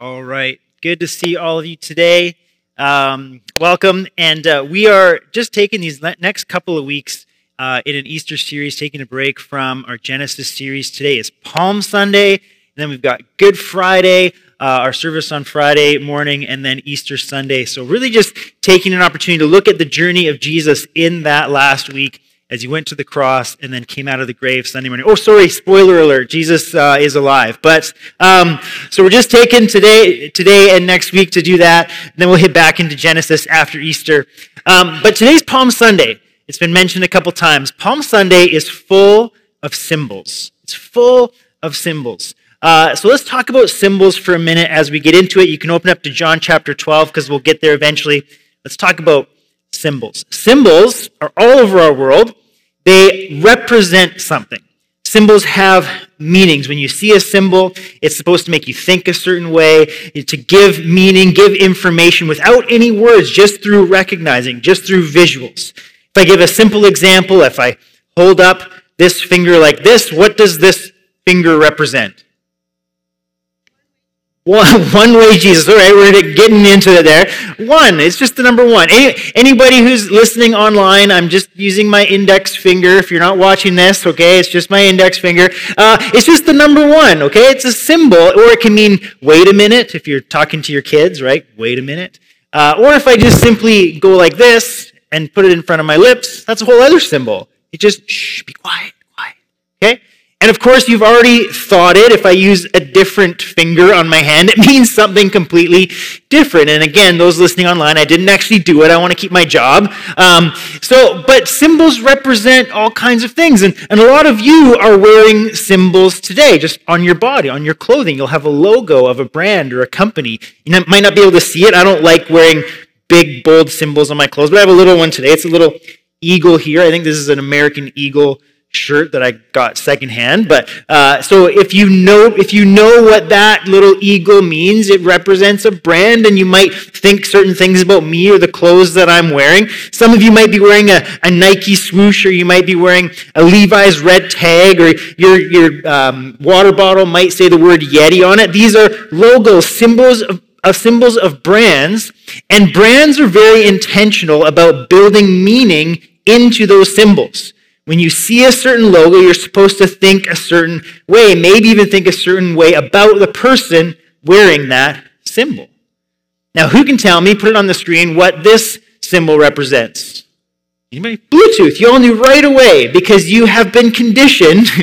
All right. Good to see all of you today. Um, welcome. And uh, we are just taking these le- next couple of weeks uh, in an Easter series, taking a break from our Genesis series. Today is Palm Sunday, and then we've got Good Friday, uh, our service on Friday morning, and then Easter Sunday. So, really just taking an opportunity to look at the journey of Jesus in that last week as he went to the cross and then came out of the grave Sunday morning. Oh, sorry, spoiler alert, Jesus uh, is alive. But um, so we're just taking today, today and next week to do that. Then we'll hit back into Genesis after Easter. Um, but today's Palm Sunday. It's been mentioned a couple times. Palm Sunday is full of symbols. It's full of symbols. Uh, so let's talk about symbols for a minute as we get into it. You can open up to John chapter 12 because we'll get there eventually. Let's talk about symbols. Symbols are all over our world. They represent something. Symbols have meanings. When you see a symbol, it's supposed to make you think a certain way, to give meaning, give information without any words, just through recognizing, just through visuals. If I give a simple example, if I hold up this finger like this, what does this finger represent? One, one way Jesus. All right, we're getting into it there. One, it's just the number one. Any, anybody who's listening online, I'm just using my index finger. If you're not watching this, okay, it's just my index finger. Uh, it's just the number one, okay? It's a symbol, or it can mean wait a minute if you're talking to your kids, right? Wait a minute. Uh, or if I just simply go like this and put it in front of my lips, that's a whole other symbol. It just, shh, be quiet, quiet, okay? And of course, you've already thought it. If I use a different finger on my hand, it means something completely different. And again, those listening online, I didn't actually do it. I want to keep my job. Um, so, but symbols represent all kinds of things. And, and a lot of you are wearing symbols today, just on your body, on your clothing. You'll have a logo of a brand or a company. You might not be able to see it. I don't like wearing big, bold symbols on my clothes, but I have a little one today. It's a little eagle here. I think this is an American eagle shirt that I got secondhand. But uh, so if you know if you know what that little eagle means, it represents a brand, and you might think certain things about me or the clothes that I'm wearing. Some of you might be wearing a, a Nike swoosh, or you might be wearing a Levi's red tag, or your your um, water bottle might say the word Yeti on it. These are logos, symbols of of symbols of brands, and brands are very intentional about building meaning into those symbols. When you see a certain logo, you're supposed to think a certain way, maybe even think a certain way about the person wearing that symbol. Now, who can tell me, put it on the screen, what this symbol represents? Anybody? Bluetooth. You all knew right away because you have been conditioned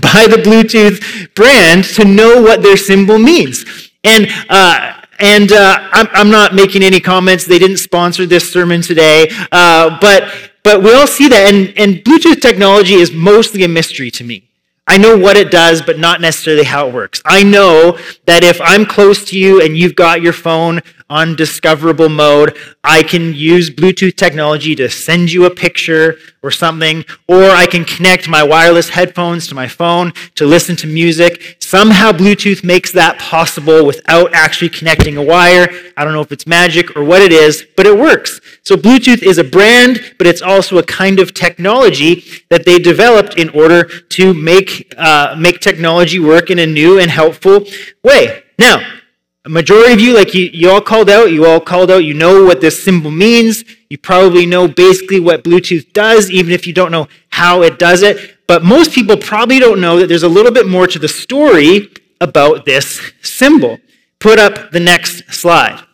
by the Bluetooth brand to know what their symbol means. And uh, and uh, I'm, I'm, not making any comments. They didn't sponsor this sermon today, uh, but but we all see that, and, and Bluetooth technology is mostly a mystery to me. I know what it does, but not necessarily how it works. I know that if I'm close to you and you've got your phone on discoverable mode. I can use Bluetooth technology to send you a picture or something, or I can connect my wireless headphones to my phone to listen to music. Somehow Bluetooth makes that possible without actually connecting a wire. I don't know if it's magic or what it is, but it works. So Bluetooth is a brand, but it's also a kind of technology that they developed in order to make, uh, make technology work in a new and helpful way. Now, a majority of you, like you, you all called out, you all called out, you know what this symbol means. You probably know basically what Bluetooth does, even if you don't know how it does it. But most people probably don't know that there's a little bit more to the story about this symbol. Put up the next slide.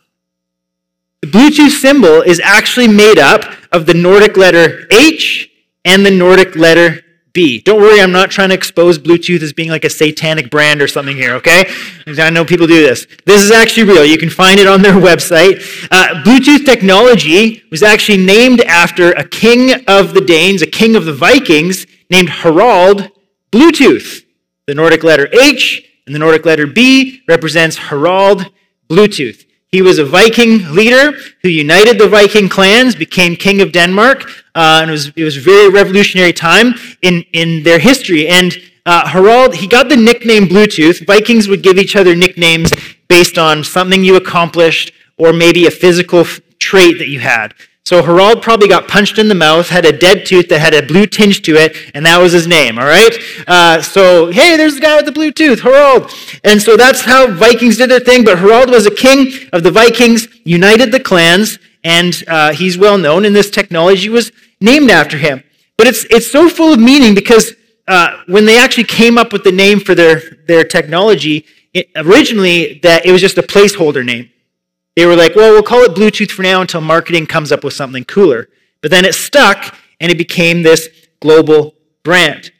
The Bluetooth symbol is actually made up of the Nordic letter H and the Nordic letter B. Don't worry, I'm not trying to expose Bluetooth as being like a satanic brand or something here, okay? I know people do this. This is actually real. You can find it on their website. Uh, Bluetooth technology was actually named after a king of the Danes, a king of the Vikings, named Harald Bluetooth. The Nordic letter H and the Nordic letter B represents Harald Bluetooth. He was a Viking leader who united the Viking clans, became king of Denmark, uh, and it was, it was a very revolutionary time in, in their history. And uh, Harald, he got the nickname Bluetooth. Vikings would give each other nicknames based on something you accomplished or maybe a physical f- trait that you had. So Harald probably got punched in the mouth, had a dead tooth that had a blue tinge to it, and that was his name, all right? Uh, so, hey, there's the guy with the blue tooth, Harald. And so that's how Vikings did their thing, but Harald was a king of the Vikings, united the clans, and uh, he's well known, and this technology was named after him. But it's, it's so full of meaning because uh, when they actually came up with the name for their, their technology, it, originally that it was just a placeholder name. They were like, well, we'll call it Bluetooth for now until marketing comes up with something cooler. But then it stuck and it became this global brand.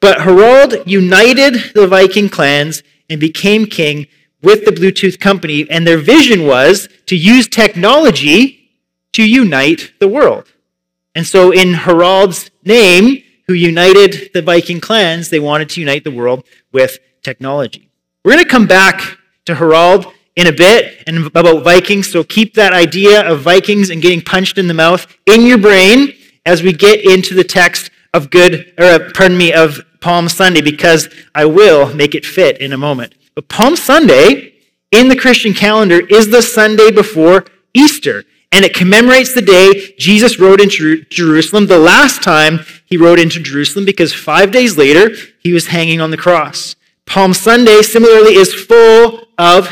But Harald united the Viking clans and became king with the Bluetooth company, and their vision was to use technology to unite the world. And so, in Harald's name, who united the Viking clans, they wanted to unite the world with technology. We're going to come back to Harald in a bit and about Vikings. So keep that idea of Vikings and getting punched in the mouth in your brain as we get into the text of good, or uh, pardon me, of Palm Sunday, because I will make it fit in a moment. But Palm Sunday in the Christian calendar is the Sunday before Easter. And it commemorates the day Jesus rode into Jerusalem, the last time he rode into Jerusalem, because five days later, he was hanging on the cross. Palm Sunday, similarly, is full of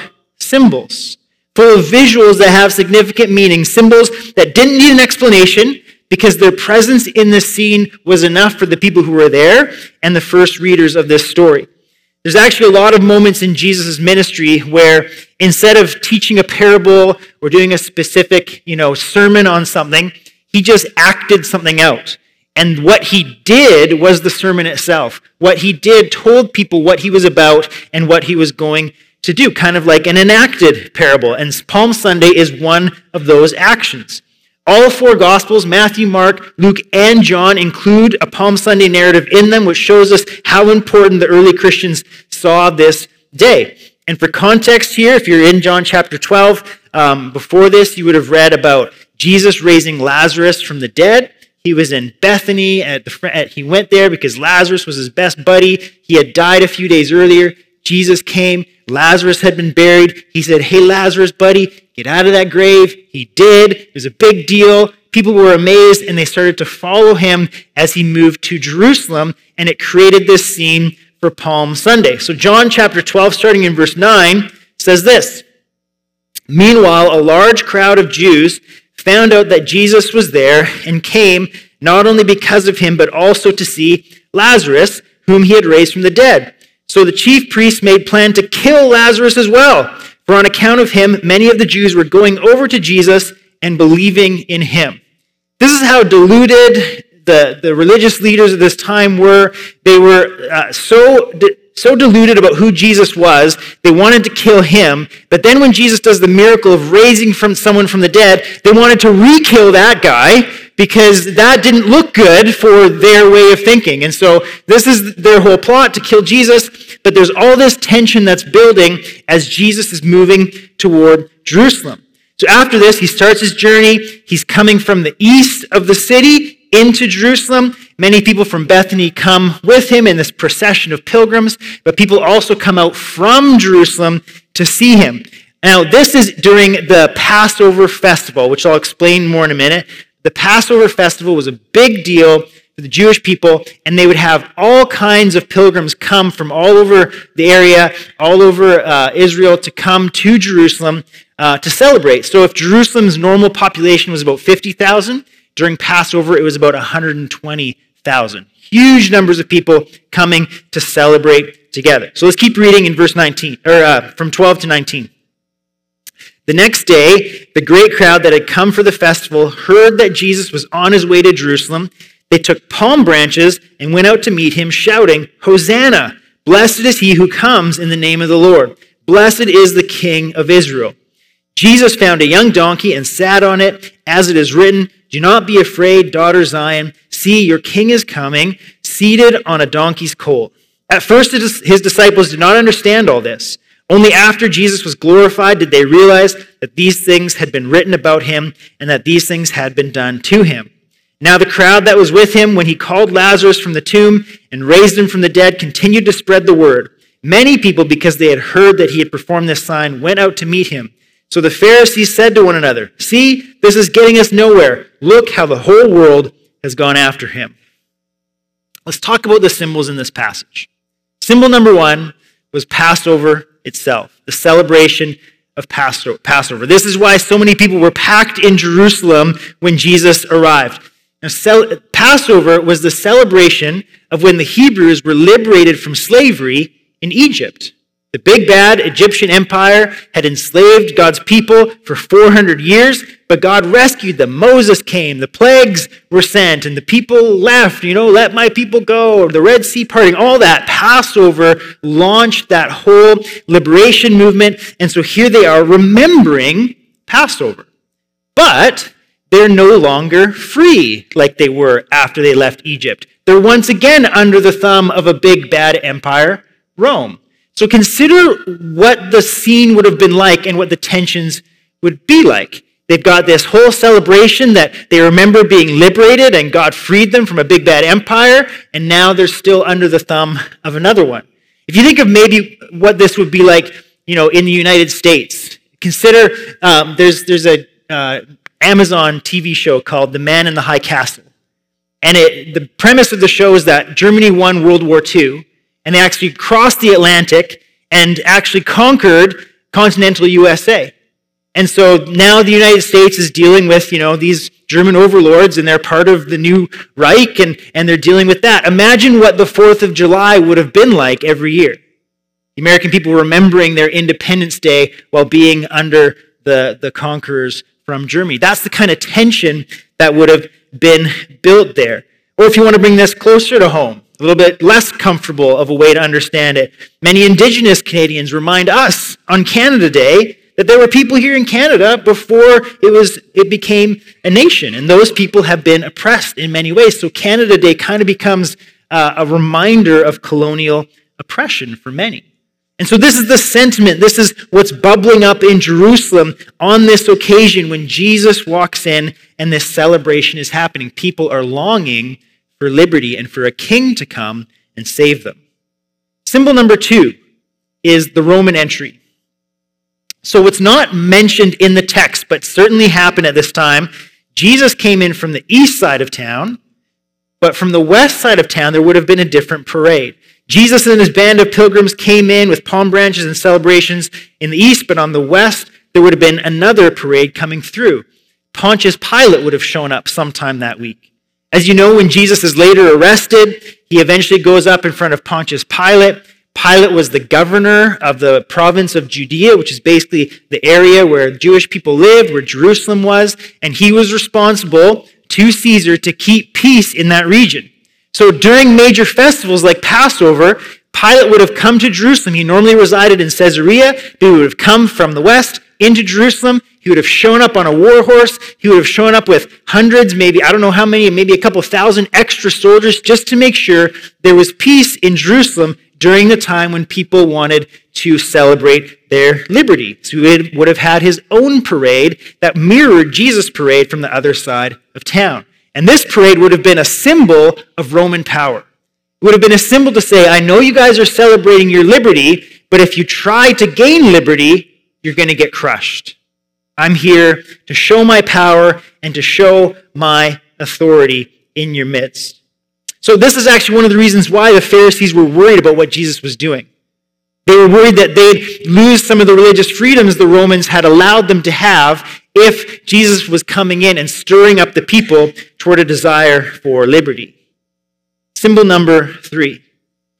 symbols, full of visuals that have significant meaning, symbols that didn't need an explanation because their presence in the scene was enough for the people who were there and the first readers of this story. There's actually a lot of moments in Jesus' ministry where instead of teaching a parable or doing a specific, you know, sermon on something, he just acted something out. And what he did was the sermon itself. What he did told people what he was about and what he was going to do, kind of like an enacted parable. And Palm Sunday is one of those actions. All four Gospels, Matthew, Mark, Luke, and John, include a Palm Sunday narrative in them, which shows us how important the early Christians saw this day. And for context here, if you're in John chapter 12, um, before this, you would have read about Jesus raising Lazarus from the dead. He was in Bethany. At the, at, he went there because Lazarus was his best buddy. He had died a few days earlier. Jesus came. Lazarus had been buried. He said, Hey, Lazarus, buddy, get out of that grave. He did. It was a big deal. People were amazed and they started to follow him as he moved to Jerusalem. And it created this scene for Palm Sunday. So, John chapter 12, starting in verse 9, says this Meanwhile, a large crowd of Jews found out that Jesus was there and came not only because of him, but also to see Lazarus, whom he had raised from the dead. So the chief priests made plan to kill Lazarus as well, for on account of him, many of the Jews were going over to Jesus and believing in him. This is how deluded the, the religious leaders of this time were. They were uh, so, so deluded about who Jesus was, they wanted to kill him. But then when Jesus does the miracle of raising from someone from the dead, they wanted to re-kill that guy because that didn't look good for their way of thinking. And so this is their whole plot to kill Jesus, but there's all this tension that's building as Jesus is moving toward Jerusalem. So after this, he starts his journey. He's coming from the east of the city into Jerusalem. Many people from Bethany come with him in this procession of pilgrims, but people also come out from Jerusalem to see him. Now, this is during the Passover festival, which I'll explain more in a minute. The Passover festival was a big deal for the Jewish people, and they would have all kinds of pilgrims come from all over the area, all over uh, Israel, to come to Jerusalem uh, to celebrate. So if Jerusalem's normal population was about 50,000, during Passover it was about 120,000. Huge numbers of people coming to celebrate together. So let's keep reading in verse 19, or uh, from 12 to 19. The next day, the great crowd that had come for the festival heard that Jesus was on his way to Jerusalem. They took palm branches and went out to meet him, shouting, Hosanna! Blessed is he who comes in the name of the Lord. Blessed is the King of Israel. Jesus found a young donkey and sat on it, as it is written, Do not be afraid, daughter Zion. See, your king is coming, seated on a donkey's colt. At first, his disciples did not understand all this. Only after Jesus was glorified did they realize that these things had been written about him and that these things had been done to him. Now, the crowd that was with him when he called Lazarus from the tomb and raised him from the dead continued to spread the word. Many people, because they had heard that he had performed this sign, went out to meet him. So the Pharisees said to one another, See, this is getting us nowhere. Look how the whole world has gone after him. Let's talk about the symbols in this passage. Symbol number one was Passover itself, the celebration of Passover. This is why so many people were packed in Jerusalem when Jesus arrived. Now, Passover was the celebration of when the Hebrews were liberated from slavery in Egypt. The big bad Egyptian empire had enslaved God's people for 400 years, but God rescued them. Moses came, the plagues were sent, and the people left, you know, let my people go, the Red Sea parting, all that. Passover launched that whole liberation movement, and so here they are remembering Passover. But they're no longer free like they were after they left Egypt. They're once again under the thumb of a big bad empire, Rome. So consider what the scene would have been like and what the tensions would be like. They've got this whole celebration that they remember being liberated and God freed them from a big bad empire, and now they're still under the thumb of another one. If you think of maybe what this would be like, you know, in the United States, consider um, there's there's a uh, Amazon TV show called The Man in the High Castle, and it, the premise of the show is that Germany won World War II, and they actually crossed the Atlantic and actually conquered continental USA. And so now the United States is dealing with, you know, these German overlords and they're part of the new Reich and, and they're dealing with that. Imagine what the 4th of July would have been like every year. The American people remembering their Independence Day while being under the, the conquerors from Germany. That's the kind of tension that would have been built there. Or if you want to bring this closer to home, a little bit less comfortable of a way to understand it. Many Indigenous Canadians remind us on Canada Day that there were people here in Canada before it was it became a nation, and those people have been oppressed in many ways. So Canada Day kind of becomes uh, a reminder of colonial oppression for many. And so this is the sentiment. This is what's bubbling up in Jerusalem on this occasion when Jesus walks in and this celebration is happening. People are longing for liberty and for a king to come and save them. Symbol number two is the Roman entry. So, what's not mentioned in the text, but certainly happened at this time, Jesus came in from the east side of town, but from the west side of town, there would have been a different parade. Jesus and his band of pilgrims came in with palm branches and celebrations in the east, but on the west, there would have been another parade coming through. Pontius Pilate would have shown up sometime that week. As you know, when Jesus is later arrested, he eventually goes up in front of Pontius Pilate. Pilate was the governor of the province of Judea, which is basically the area where Jewish people lived, where Jerusalem was, and he was responsible to Caesar to keep peace in that region. So during major festivals like Passover, Pilate would have come to Jerusalem. He normally resided in Caesarea, but he would have come from the west into Jerusalem. He would have shown up on a war horse. He would have shown up with hundreds, maybe, I don't know how many, maybe a couple thousand extra soldiers just to make sure there was peace in Jerusalem during the time when people wanted to celebrate their liberty. So he would have had his own parade that mirrored Jesus' parade from the other side of town. And this parade would have been a symbol of Roman power. It would have been a symbol to say, I know you guys are celebrating your liberty, but if you try to gain liberty, you're going to get crushed. I'm here to show my power and to show my authority in your midst. So, this is actually one of the reasons why the Pharisees were worried about what Jesus was doing. They were worried that they'd lose some of the religious freedoms the Romans had allowed them to have if Jesus was coming in and stirring up the people toward a desire for liberty. Symbol number three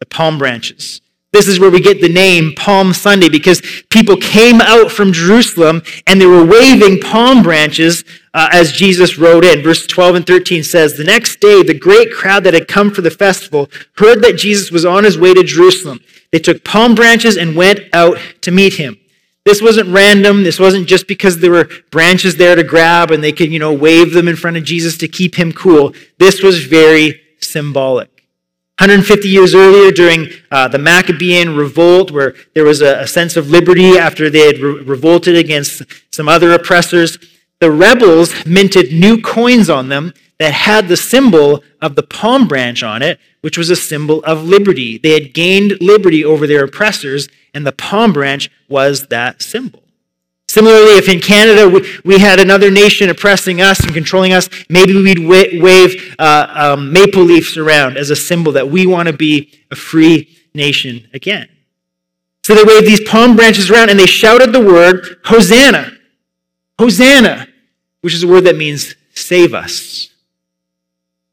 the palm branches. This is where we get the name Palm Sunday because people came out from Jerusalem and they were waving palm branches uh, as Jesus rode in. Verse 12 and 13 says, The next day, the great crowd that had come for the festival heard that Jesus was on his way to Jerusalem. They took palm branches and went out to meet him. This wasn't random. This wasn't just because there were branches there to grab and they could, you know, wave them in front of Jesus to keep him cool. This was very symbolic. 150 years earlier, during uh, the Maccabean revolt, where there was a, a sense of liberty after they had re- revolted against some other oppressors, the rebels minted new coins on them that had the symbol of the palm branch on it, which was a symbol of liberty. They had gained liberty over their oppressors, and the palm branch was that symbol. Similarly, if in Canada we, we had another nation oppressing us and controlling us, maybe we'd wa- wave uh, um, maple leaves around as a symbol that we want to be a free nation again. So they waved these palm branches around and they shouted the word Hosanna. Hosanna, which is a word that means save us.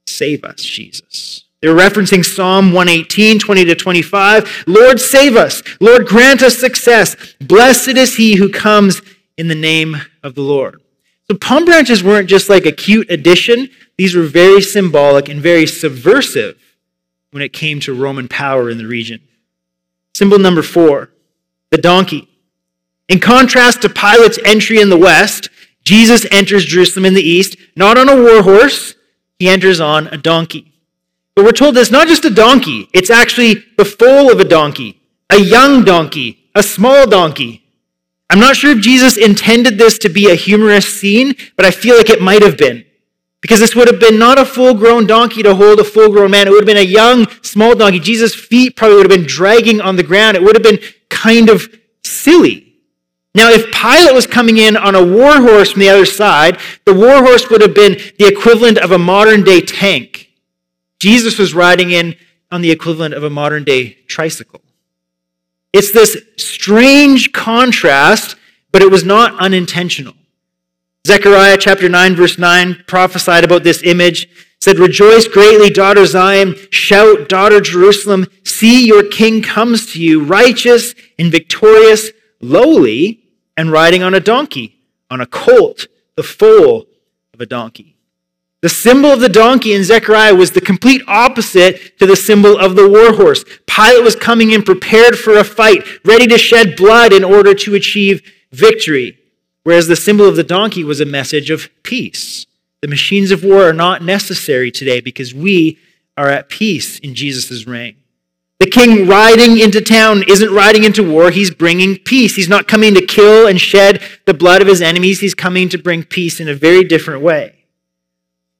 Save us, Jesus. They're referencing Psalm 118, 20 to 25. Lord, save us. Lord, grant us success. Blessed is he who comes in the name of the Lord. So palm branches weren't just like a cute addition, these were very symbolic and very subversive when it came to Roman power in the region. Symbol number four, the donkey. In contrast to Pilate's entry in the west, Jesus enters Jerusalem in the east, not on a war horse, he enters on a donkey. But we're told it's not just a donkey, it's actually the foal of a donkey, a young donkey, a small donkey. I'm not sure if Jesus intended this to be a humorous scene, but I feel like it might have been. Because this would have been not a full grown donkey to hold a full grown man. It would have been a young, small donkey. Jesus' feet probably would have been dragging on the ground. It would have been kind of silly. Now, if Pilate was coming in on a war horse from the other side, the war horse would have been the equivalent of a modern day tank. Jesus was riding in on the equivalent of a modern day tricycle. It's this strange contrast, but it was not unintentional. Zechariah chapter 9, verse 9 prophesied about this image, said, Rejoice greatly, daughter Zion. Shout, daughter Jerusalem. See, your king comes to you, righteous and victorious, lowly, and riding on a donkey, on a colt, the foal of a donkey. The symbol of the donkey in Zechariah was the complete opposite to the symbol of the war horse. Pilate was coming in prepared for a fight, ready to shed blood in order to achieve victory, whereas the symbol of the donkey was a message of peace. The machines of war are not necessary today because we are at peace in Jesus' reign. The king riding into town isn't riding into war, he's bringing peace. He's not coming to kill and shed the blood of his enemies, he's coming to bring peace in a very different way.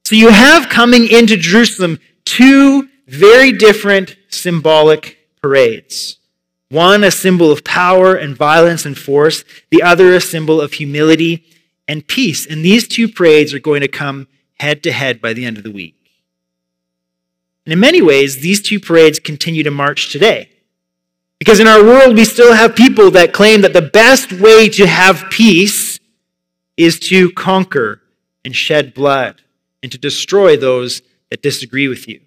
So you have coming into Jerusalem two very different symbolic parades. One a symbol of power and violence and force, the other a symbol of humility and peace. And these two parades are going to come head to head by the end of the week. And in many ways, these two parades continue to march today. Because in our world, we still have people that claim that the best way to have peace is to conquer and shed blood and to destroy those that disagree with you.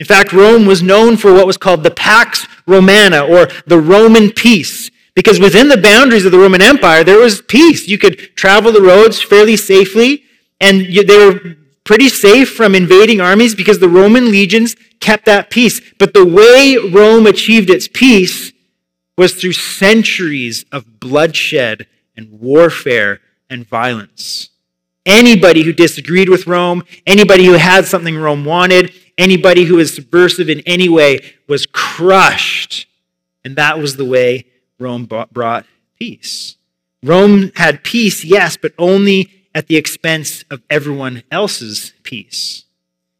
In fact, Rome was known for what was called the Pax Romana, or the Roman peace, because within the boundaries of the Roman Empire, there was peace. You could travel the roads fairly safely, and they were pretty safe from invading armies because the Roman legions kept that peace. But the way Rome achieved its peace was through centuries of bloodshed and warfare and violence. Anybody who disagreed with Rome, anybody who had something Rome wanted, anybody who was subversive in any way was crushed. And that was the way Rome brought peace. Rome had peace, yes, but only at the expense of everyone else's peace.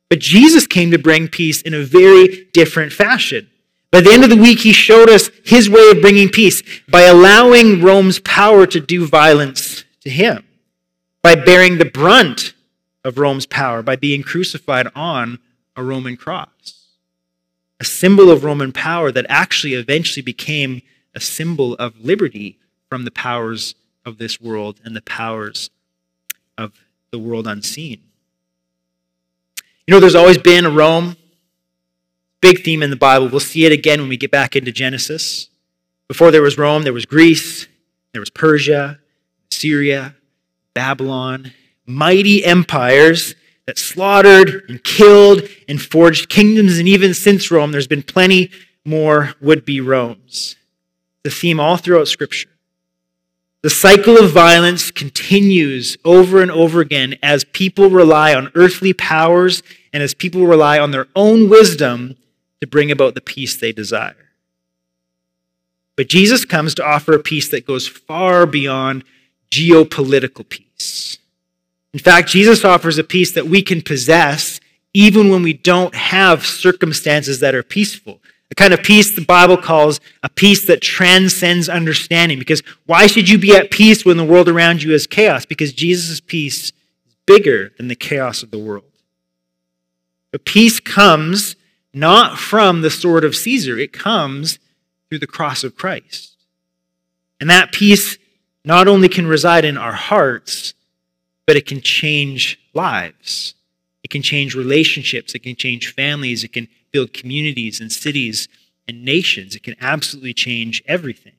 But Jesus came to bring peace in a very different fashion. By the end of the week, he showed us his way of bringing peace by allowing Rome's power to do violence to him by bearing the brunt of Rome's power, by being crucified on a Roman cross. A symbol of Roman power that actually eventually became a symbol of liberty from the powers of this world and the powers of the world unseen. You know, there's always been a Rome. Big theme in the Bible. We'll see it again when we get back into Genesis. Before there was Rome, there was Greece, there was Persia, Syria, Babylon, mighty empires that slaughtered and killed and forged kingdoms. And even since Rome, there's been plenty more would be Romes. The theme all throughout Scripture. The cycle of violence continues over and over again as people rely on earthly powers and as people rely on their own wisdom to bring about the peace they desire. But Jesus comes to offer a peace that goes far beyond geopolitical peace. In fact, Jesus offers a peace that we can possess even when we don't have circumstances that are peaceful, The kind of peace the Bible calls a peace that transcends understanding. Because why should you be at peace when the world around you is chaos? Because Jesus' peace is bigger than the chaos of the world. But peace comes not from the sword of Caesar, it comes through the cross of Christ. And that peace not only can reside in our hearts, but it can change lives. It can change relationships. It can change families. It can build communities and cities and nations. It can absolutely change everything.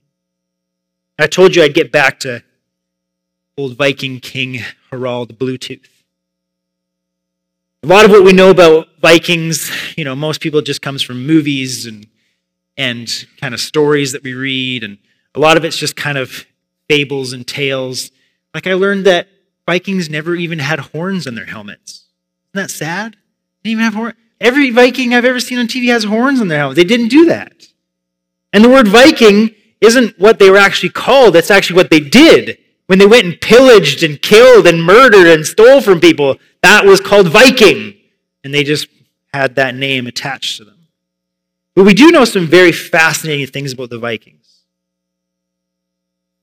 I told you I'd get back to old Viking King Harald Bluetooth. A lot of what we know about Vikings, you know, most people just comes from movies and and kind of stories that we read, and a lot of it's just kind of fables and tales. Like I learned that Vikings never even had horns on their helmets. Isn't that sad? They didn't even have horns. Every Viking I've ever seen on TV has horns on their helmet. They didn't do that. And the word Viking isn't what they were actually called, that's actually what they did. When they went and pillaged and killed and murdered and stole from people, that was called Viking. And they just had that name attached to them. But we do know some very fascinating things about the Vikings.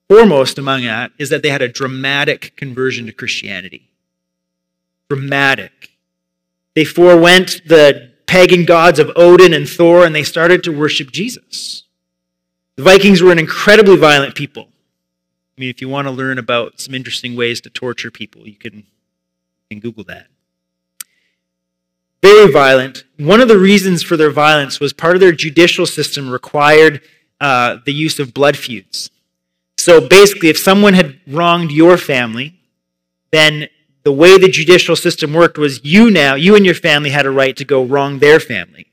Foremost among that is that they had a dramatic conversion to Christianity. Dramatic. They forewent the pagan gods of Odin and Thor and they started to worship Jesus. The Vikings were an incredibly violent people. I mean, if you want to learn about some interesting ways to torture people, you can, you can Google that. Very violent. One of the reasons for their violence was part of their judicial system required uh, the use of blood feuds. So basically, if someone had wronged your family, then the way the judicial system worked was you now, you and your family had a right to go wrong their family.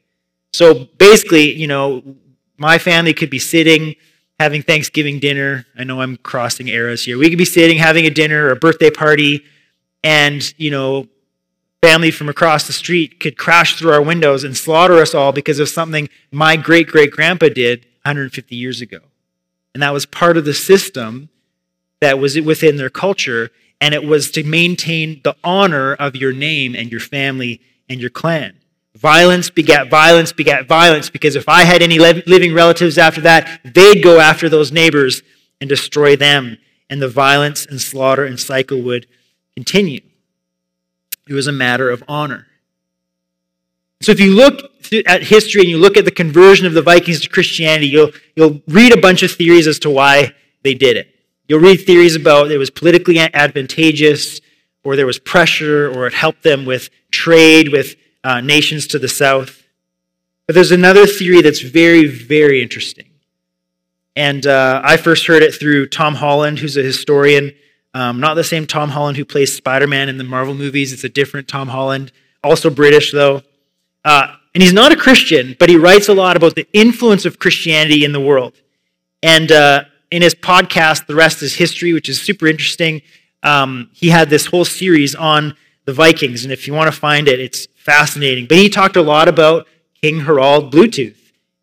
So basically, you know, my family could be sitting having Thanksgiving dinner. I know I'm crossing eras here. We could be sitting having a dinner or a birthday party, and, you know, family from across the street could crash through our windows and slaughter us all because of something my great great grandpa did 150 years ago. And that was part of the system that was within their culture. And it was to maintain the honor of your name and your family and your clan. Violence begat violence begat violence because if I had any living relatives after that, they'd go after those neighbors and destroy them. And the violence and slaughter and cycle would continue. It was a matter of honor. So if you look at history and you look at the conversion of the Vikings to Christianity, you'll, you'll read a bunch of theories as to why they did it. You'll read theories about it was politically advantageous, or there was pressure, or it helped them with trade with uh, nations to the south. But there's another theory that's very, very interesting. And uh, I first heard it through Tom Holland, who's a historian. Um, not the same Tom Holland who plays Spider Man in the Marvel movies, it's a different Tom Holland. Also British, though. Uh, and he's not a Christian, but he writes a lot about the influence of Christianity in the world. And uh, in his podcast, The Rest is History, which is super interesting, um, he had this whole series on the Vikings. And if you want to find it, it's fascinating. But he talked a lot about King Harald Bluetooth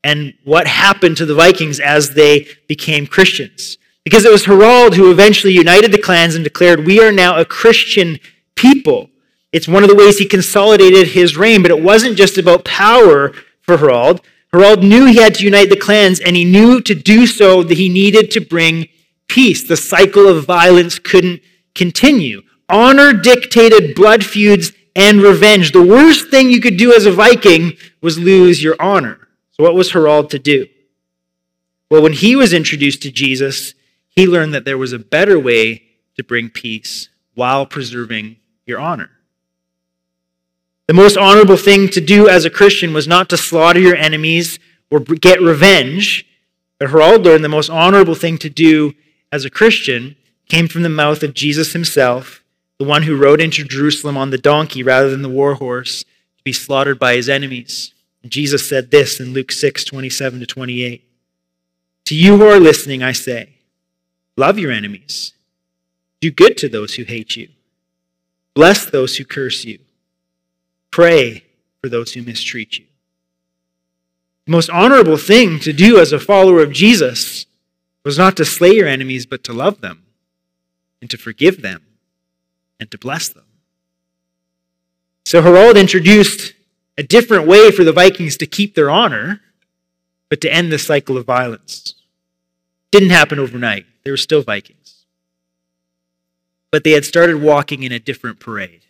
and what happened to the Vikings as they became Christians. Because it was Harald who eventually united the clans and declared, We are now a Christian people. It's one of the ways he consolidated his reign, but it wasn't just about power for Harald. Harald knew he had to unite the clans, and he knew to do so that he needed to bring peace. The cycle of violence couldn't continue. Honor dictated blood feuds and revenge. The worst thing you could do as a Viking was lose your honor. So, what was Harald to do? Well, when he was introduced to Jesus, he learned that there was a better way to bring peace while preserving your honor. The most honorable thing to do as a Christian was not to slaughter your enemies or get revenge, but Harald learned the most honorable thing to do as a Christian came from the mouth of Jesus himself, the one who rode into Jerusalem on the donkey rather than the war horse to be slaughtered by his enemies. And Jesus said this in Luke 6 27 to 28. To you who are listening, I say, love your enemies, do good to those who hate you, bless those who curse you. Pray for those who mistreat you. The most honorable thing to do as a follower of Jesus was not to slay your enemies, but to love them and to forgive them and to bless them. So Harald introduced a different way for the Vikings to keep their honor, but to end the cycle of violence. Didn't happen overnight. They were still Vikings. But they had started walking in a different parade,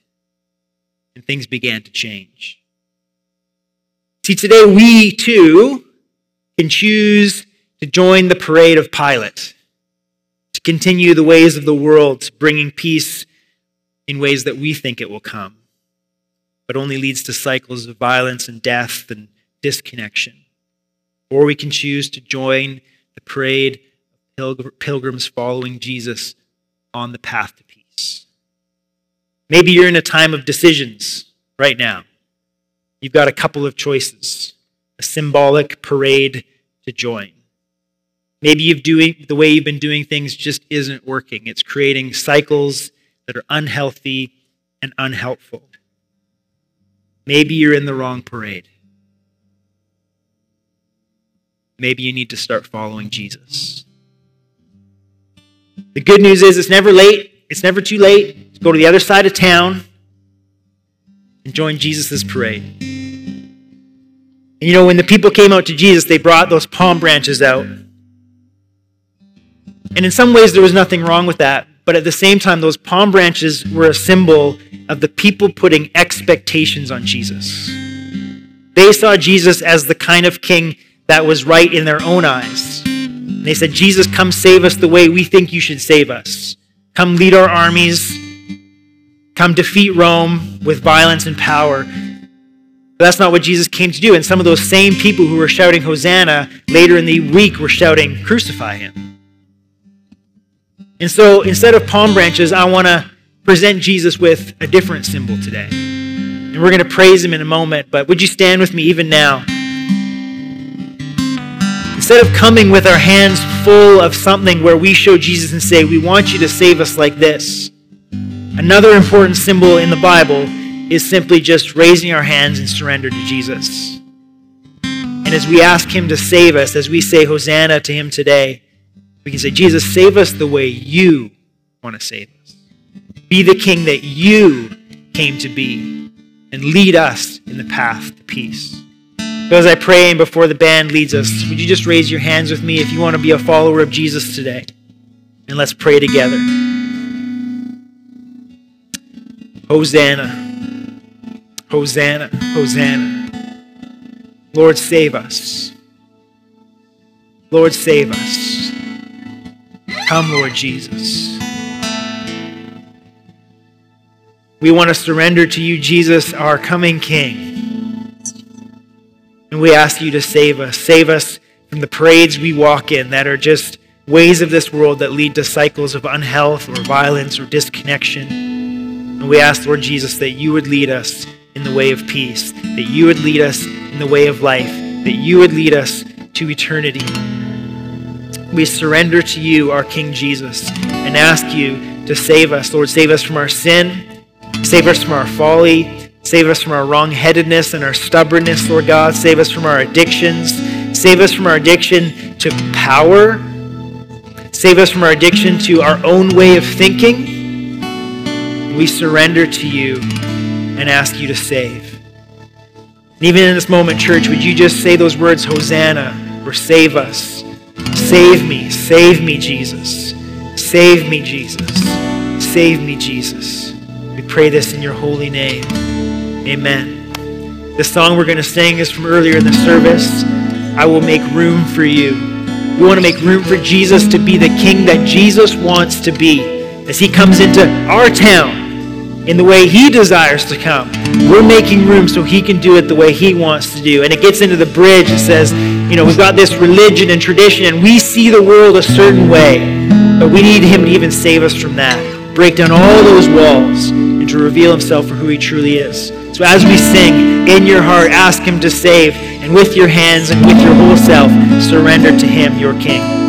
and things began to change. See, today we too can choose to join the parade of Pilate, to continue the ways of the world, bringing peace in ways that we think it will come, but only leads to cycles of violence and death and disconnection. Or we can choose to join the parade of pilgrims following Jesus on the path to peace. Maybe you're in a time of decisions right now. You've got a couple of choices, a symbolic parade to join. Maybe you've doing the way you've been doing things just isn't working. It's creating cycles that are unhealthy and unhelpful. Maybe you're in the wrong parade. Maybe you need to start following Jesus. The good news is it's never late. It's never too late go to the other side of town and join Jesus' parade. And you know, when the people came out to Jesus, they brought those palm branches out. And in some ways, there was nothing wrong with that. But at the same time, those palm branches were a symbol of the people putting expectations on Jesus. They saw Jesus as the kind of king that was right in their own eyes. And they said, Jesus, come save us the way we think you should save us. Come lead our armies. Come defeat Rome with violence and power. But that's not what Jesus came to do. And some of those same people who were shouting Hosanna later in the week were shouting, Crucify him. And so instead of palm branches, I want to present Jesus with a different symbol today. And we're going to praise him in a moment, but would you stand with me even now? Instead of coming with our hands full of something where we show Jesus and say, We want you to save us like this. Another important symbol in the Bible is simply just raising our hands in surrender to Jesus. And as we ask him to save us, as we say Hosanna to him today, we can say, Jesus, save us the way you want to save us. Be the king that you came to be and lead us in the path to peace. So as I pray and before the band leads us, would you just raise your hands with me if you want to be a follower of Jesus today? And let's pray together. Hosanna. Hosanna. Hosanna. Lord, save us. Lord, save us. Come, Lord Jesus. We want to surrender to you, Jesus, our coming King. And we ask you to save us. Save us from the parades we walk in that are just ways of this world that lead to cycles of unhealth or violence or disconnection. And we ask, Lord Jesus, that you would lead us in the way of peace, that you would lead us in the way of life, that you would lead us to eternity we surrender to you, our King Jesus, and ask you to save us. Lord, save us from our sin, save us from our folly, save us from our wrongheadedness and our stubbornness, Lord God. Save us from our addictions, save us from our addiction to power, save us from our addiction to our own way of thinking. We surrender to you and ask you to save. And even in this moment, church, would you just say those words, Hosanna, or save us? Save me, save me, Jesus. Save me, Jesus. Save me, Jesus. We pray this in your holy name. Amen. The song we're going to sing is from earlier in the service. I will make room for you. We want to make room for Jesus to be the king that Jesus wants to be as he comes into our town in the way he desires to come. We're making room so he can do it the way he wants to do. And it gets into the bridge. It says, you know, we've got this religion and tradition, and we see the world a certain way, but we need him to even save us from that. Break down all those walls and to reveal himself for who he truly is. So as we sing, in your heart, ask him to save, and with your hands and with your whole self, surrender to him, your King.